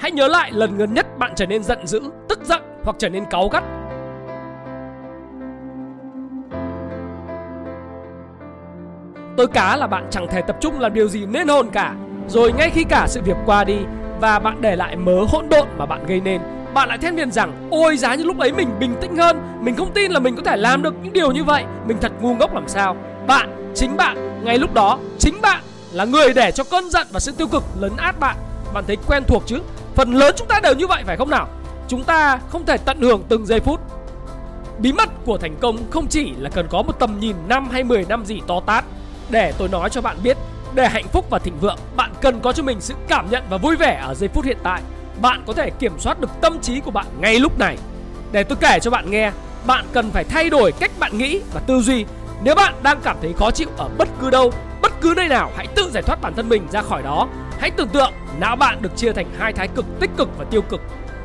Hãy nhớ lại lần gần nhất bạn trở nên giận dữ, tức giận hoặc trở nên cáu gắt. Tôi cá là bạn chẳng thể tập trung làm điều gì nên hồn cả. Rồi ngay khi cả sự việc qua đi và bạn để lại mớ hỗn độn mà bạn gây nên, bạn lại than miền rằng ôi giá như lúc ấy mình bình tĩnh hơn, mình không tin là mình có thể làm được những điều như vậy, mình thật ngu ngốc làm sao. Bạn, chính bạn, ngay lúc đó, chính bạn là người để cho cơn giận và sự tiêu cực lấn át bạn. Bạn thấy quen thuộc chứ? Phần lớn chúng ta đều như vậy phải không nào? Chúng ta không thể tận hưởng từng giây phút. Bí mật của thành công không chỉ là cần có một tầm nhìn năm hay 10 năm gì to tát. Để tôi nói cho bạn biết, để hạnh phúc và thịnh vượng, bạn cần có cho mình sự cảm nhận và vui vẻ ở giây phút hiện tại. Bạn có thể kiểm soát được tâm trí của bạn ngay lúc này. Để tôi kể cho bạn nghe, bạn cần phải thay đổi cách bạn nghĩ và tư duy. Nếu bạn đang cảm thấy khó chịu ở bất cứ đâu, bất cứ nơi nào, hãy tự giải thoát bản thân mình ra khỏi đó hãy tưởng tượng não bạn được chia thành hai thái cực tích cực và tiêu cực.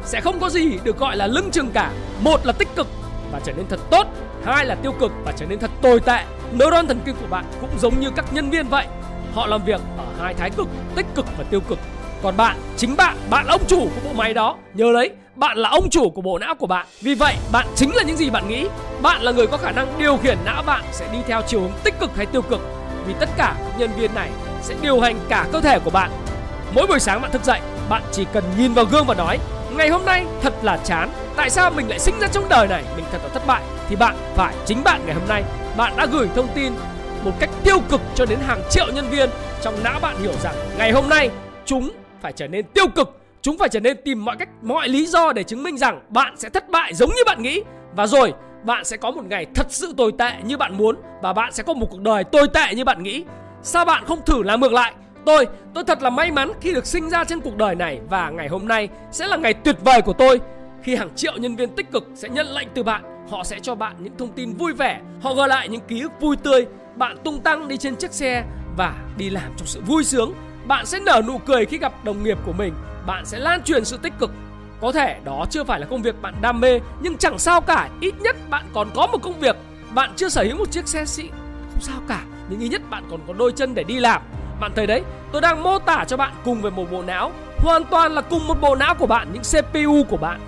Sẽ không có gì được gọi là lưng chừng cả. Một là tích cực và trở nên thật tốt, hai là tiêu cực và trở nên thật tồi tệ. Neuron thần kinh của bạn cũng giống như các nhân viên vậy. Họ làm việc ở hai thái cực, tích cực và tiêu cực. Còn bạn, chính bạn bạn là ông chủ của bộ máy đó. Nhớ đấy, bạn là ông chủ của bộ não của bạn. Vì vậy, bạn chính là những gì bạn nghĩ. Bạn là người có khả năng điều khiển não bạn sẽ đi theo chiều hướng tích cực hay tiêu cực. Vì tất cả các nhân viên này sẽ điều hành cả cơ thể của bạn mỗi buổi sáng bạn thức dậy, bạn chỉ cần nhìn vào gương và nói, ngày hôm nay thật là chán, tại sao mình lại sinh ra trong đời này? Mình thật là thất bại. Thì bạn phải, chính bạn ngày hôm nay, bạn đã gửi thông tin một cách tiêu cực cho đến hàng triệu nhân viên trong não bạn hiểu rằng ngày hôm nay chúng phải trở nên tiêu cực, chúng phải trở nên tìm mọi cách, mọi lý do để chứng minh rằng bạn sẽ thất bại giống như bạn nghĩ. Và rồi, bạn sẽ có một ngày thật sự tồi tệ như bạn muốn và bạn sẽ có một cuộc đời tồi tệ như bạn nghĩ. Sao bạn không thử làm ngược lại? Tôi. Tôi thật là may mắn khi được sinh ra trên cuộc đời này và ngày hôm nay sẽ là ngày tuyệt vời của tôi. Khi hàng triệu nhân viên tích cực sẽ nhận lệnh từ bạn, họ sẽ cho bạn những thông tin vui vẻ, họ gợi lại những ký ức vui tươi. Bạn tung tăng đi trên chiếc xe và đi làm trong sự vui sướng. Bạn sẽ nở nụ cười khi gặp đồng nghiệp của mình. Bạn sẽ lan truyền sự tích cực. Có thể đó chưa phải là công việc bạn đam mê, nhưng chẳng sao cả. Ít nhất bạn còn có một công việc. Bạn chưa sở hữu một chiếc xe xịn. Không sao cả, nhưng ít nhất bạn còn có đôi chân để đi làm bạn thấy đấy, tôi đang mô tả cho bạn cùng về một bộ não. Hoàn toàn là cùng một bộ não của bạn, những cpu của bạn.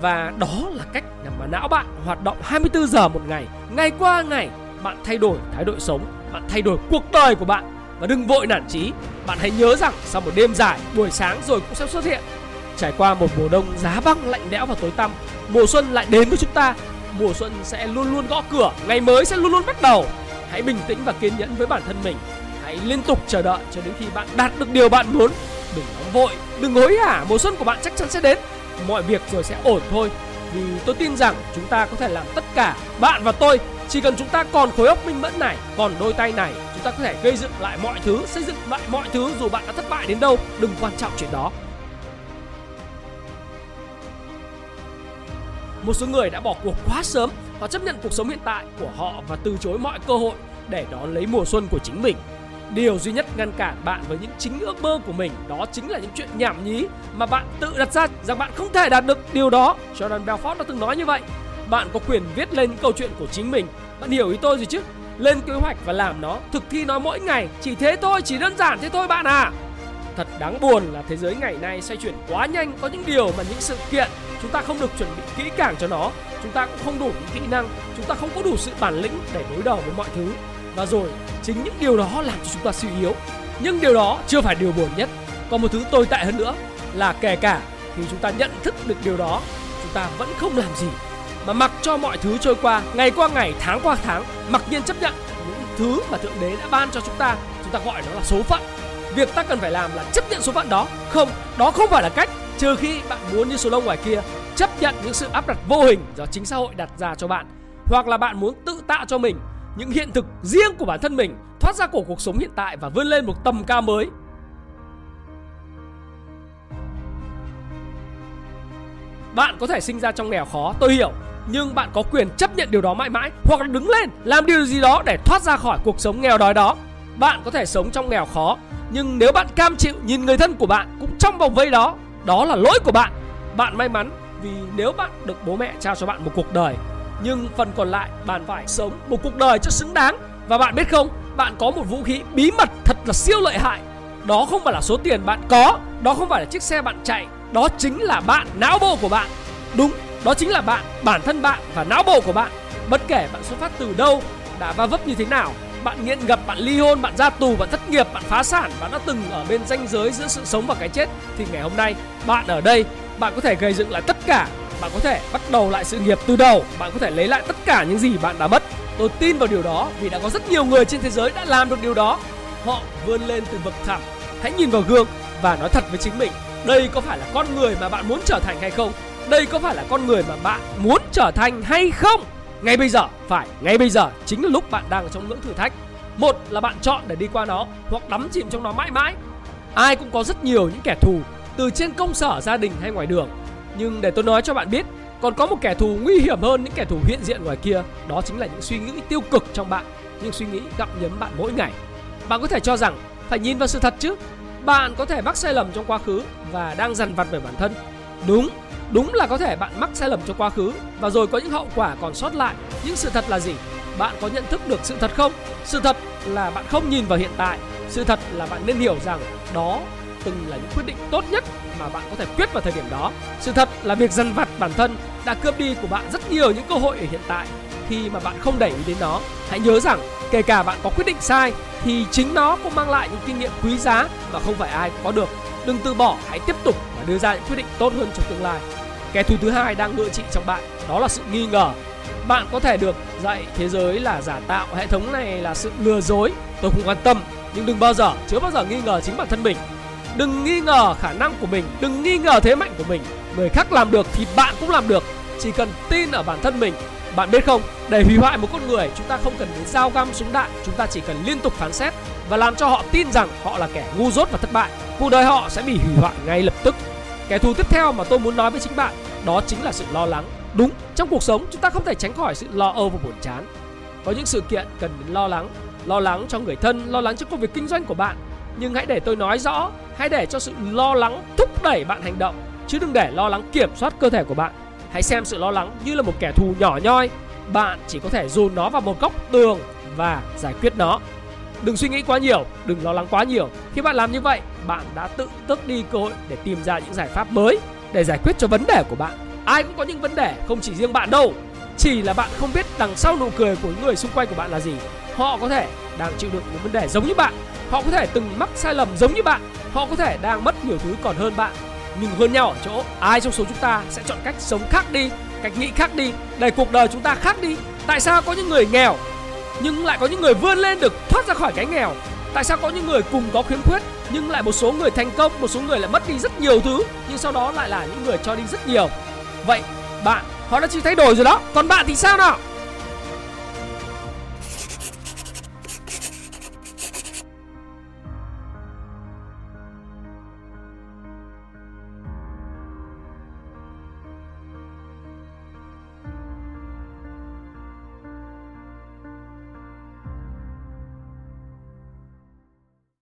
Và đó là cách mà não bạn hoạt động 24 giờ một ngày. Ngày qua ngày, bạn thay đổi thái độ sống, bạn thay đổi cuộc đời của bạn. Và đừng vội nản chí, bạn hãy nhớ rằng sau một đêm dài, buổi sáng rồi cũng sẽ xuất hiện. Trải qua một mùa đông giá băng lạnh lẽo và tối tăm, mùa xuân lại đến với chúng ta. Mùa xuân sẽ luôn luôn gõ cửa, ngày mới sẽ luôn luôn bắt đầu. Hãy bình tĩnh và kiên nhẫn với bản thân mình hãy liên tục chờ đợi cho đến khi bạn đạt được điều bạn muốn. Đừng nóng vội, đừng hối hả, mùa xuân của bạn chắc chắn sẽ đến. Mọi việc rồi sẽ ổn thôi. Vì tôi tin rằng chúng ta có thể làm tất cả, bạn và tôi. Chỉ cần chúng ta còn khối óc minh mẫn này, còn đôi tay này, chúng ta có thể gây dựng lại mọi thứ, xây dựng lại mọi thứ dù bạn đã thất bại đến đâu. Đừng quan trọng chuyện đó. Một số người đã bỏ cuộc quá sớm họ chấp nhận cuộc sống hiện tại của họ và từ chối mọi cơ hội để đón lấy mùa xuân của chính mình. Điều duy nhất ngăn cản bạn với những chính ước mơ của mình đó chính là những chuyện nhảm nhí mà bạn tự đặt ra rằng bạn không thể đạt được điều đó. Jordan Belfort đã từng nói như vậy. Bạn có quyền viết lên những câu chuyện của chính mình. Bạn hiểu ý tôi gì chứ? Lên kế hoạch và làm nó, thực thi nó mỗi ngày. Chỉ thế thôi, chỉ đơn giản thế thôi bạn à. Thật đáng buồn là thế giới ngày nay xoay chuyển quá nhanh Có những điều mà những sự kiện chúng ta không được chuẩn bị kỹ càng cho nó Chúng ta cũng không đủ những kỹ năng Chúng ta không có đủ sự bản lĩnh để đối đầu với mọi thứ và rồi, chính những điều đó làm cho chúng ta suy yếu. Nhưng điều đó chưa phải điều buồn nhất. Còn một thứ tồi tệ hơn nữa là kể cả khi chúng ta nhận thức được điều đó, chúng ta vẫn không làm gì. Mà mặc cho mọi thứ trôi qua, ngày qua ngày, tháng qua tháng, mặc nhiên chấp nhận những thứ mà thượng đế đã ban cho chúng ta chúng ta gọi nó là số phận. Việc ta cần phải làm là chấp nhận số phận đó. Không đó không phải là cách. Trừ khi bạn muốn như số lông ngoài kia, chấp nhận những sự áp đặt vô hình do chính xã hội đặt ra cho bạn, hoặc là bạn muốn tự tạo cho mình những hiện thực riêng của bản thân mình, thoát ra của cuộc sống hiện tại và vươn lên một tầm cao mới. Bạn có thể sinh ra trong nghèo khó, tôi hiểu, nhưng bạn có quyền chấp nhận điều đó mãi mãi hoặc là đứng lên, làm điều gì đó để thoát ra khỏi cuộc sống nghèo đói đó. Bạn có thể sống trong nghèo khó, nhưng nếu bạn cam chịu nhìn người thân của bạn cũng trong vòng vây đó đó là lỗi của bạn. Bạn may mắn vì nếu bạn được bố mẹ trao cho bạn một cuộc đời nhưng phần còn lại bạn phải sống một cuộc đời cho xứng đáng và bạn biết không bạn có một vũ khí bí mật thật là siêu lợi hại đó không phải là số tiền bạn có đó không phải là chiếc xe bạn chạy đó chính là bạn, não bộ của bạn. Đúng, đó chính là bạn, bản thân bạn và não bộ của bạn. Bất kể bạn xuất phát từ đâu, đã va vấp như thế nào, bạn nghiện ngập, bạn ly hôn, bạn ra tù, bạn thất nghiệp, bạn phá sản, bạn đã từng ở bên ranh giới giữa sự sống và cái chết thì ngày hôm nay bạn ở đây, bạn có thể gây dựng lại tất cả, bạn có thể bắt đầu lại sự nghiệp từ đầu, bạn có thể lấy lại tất cả những gì bạn đã mất. Tôi tin vào điều đó vì đã có rất nhiều người trên thế giới đã làm được điều đó. Họ vươn lên từ vực thẳm. Hãy nhìn vào gương và nói thật với chính mình, đây có phải là con người mà bạn muốn trở thành hay không? Đây có phải là con người mà bạn muốn trở thành hay không? Ngay bây giờ, phải, ngay bây giờ chính là lúc bạn đang trong ngưỡng thử thách. Một là bạn chọn để đi qua nó hoặc đắm chìm trong nó mãi mãi. Ai cũng có rất nhiều những kẻ thù từ trên công sở, gia đình hay ngoài đường. Nhưng để tôi nói cho bạn biết, còn có một kẻ thù nguy hiểm hơn những kẻ thù hiện diện ngoài kia, đó chính là những suy nghĩ tiêu cực trong bạn, những suy nghĩ gặm nhấm bạn mỗi ngày. Bạn có thể cho rằng phải nhìn vào sự thật chứ. Bạn có thể mắc sai lầm trong quá khứ và đang dằn vặt về bản thân. Đúng, Đúng là có thể bạn mắc sai lầm trong quá khứ và rồi có những hậu quả còn sót lại. Nhưng sự thật là gì? Bạn có nhận thức được sự thật không? Sự thật là bạn không nhìn vào hiện tại. Sự thật là bạn nên hiểu rằng đó từng là những quyết định tốt nhất mà bạn có thể quyết vào thời điểm đó. Sự thật là việc dằn vặt bản thân đã cướp đi của bạn rất nhiều những cơ hội ở hiện tại khi mà bạn không để ý đến nó. Hãy nhớ rằng kể cả bạn có quyết định sai thì chính nó cũng mang lại những kinh nghiệm quý giá mà không phải ai có được. Đừng từ bỏ, hãy tiếp tục và đưa ra những quyết định tốt hơn trong tương lai. Kẻ thù thứ hai đang ngự trị trong bạn, đó là sự nghi ngờ. Bạn có thể được dạy thế giới là giả tạo, hệ thống này là sự lừa dối, tôi không quan tâm, nhưng đừng bao giờ, chưa bao giờ nghi ngờ chính bản thân mình. Đừng nghi ngờ khả năng của mình, đừng nghi ngờ thế mạnh của mình. Người khác làm được thì bạn cũng làm được, chỉ cần tin ở bản thân mình. Bạn biết không, để hủy hoại một con người, chúng ta không cần đến dao găm súng đạn, chúng ta chỉ cần liên tục phán xét và làm cho họ tin rằng họ là kẻ ngu dốt và thất bại. Cuộc đời họ sẽ bị hủy hoại ngay lập tức. Kẻ thù tiếp theo mà tôi muốn nói với chính bạn đó chính là sự lo lắng. Đúng, trong cuộc sống chúng ta không thể tránh khỏi sự lo âu và buồn chán. Có những sự kiện cần đến lo lắng, lo lắng cho người thân, lo lắng cho công việc kinh doanh của bạn. Nhưng hãy để tôi nói rõ, hãy để cho sự lo lắng thúc đẩy bạn hành động, chứ đừng để lo lắng kiểm soát cơ thể của bạn. Hãy xem sự lo lắng như là một kẻ thù nhỏ nhoi, bạn chỉ có thể dồn nó vào một góc tường và giải quyết nó. Đừng suy nghĩ quá nhiều, đừng lo lắng quá nhiều. Khi bạn làm như vậy, bạn đã tự tước đi cơ hội để tìm ra những giải pháp mới để giải quyết cho vấn đề của bạn. Ai cũng có những vấn đề, không chỉ riêng bạn đâu. Chỉ là bạn không biết đằng sau nụ cười của người xung quanh của bạn là gì. Họ có thể đang chịu đựng những vấn đề giống như bạn. Họ có thể từng mắc sai lầm giống như bạn. Họ có thể đang mất nhiều thứ còn hơn bạn. Nhưng hơn nhau ở chỗ ai trong số chúng ta sẽ chọn cách sống khác đi, cách nghĩ khác đi để cuộc đời chúng ta khác đi. Tại sao có những người nghèo nhưng lại có những người vươn lên được thoát ra khỏi cái nghèo? Tại sao có những người cùng có khiếm khuyết nhưng lại một số người thành công, một số người lại mất đi rất nhiều thứ nhưng sau đó lại là những người cho đi rất nhiều. Vậy bạn, họ đã chịu thay đổi rồi đó. Còn bạn thì sao nào?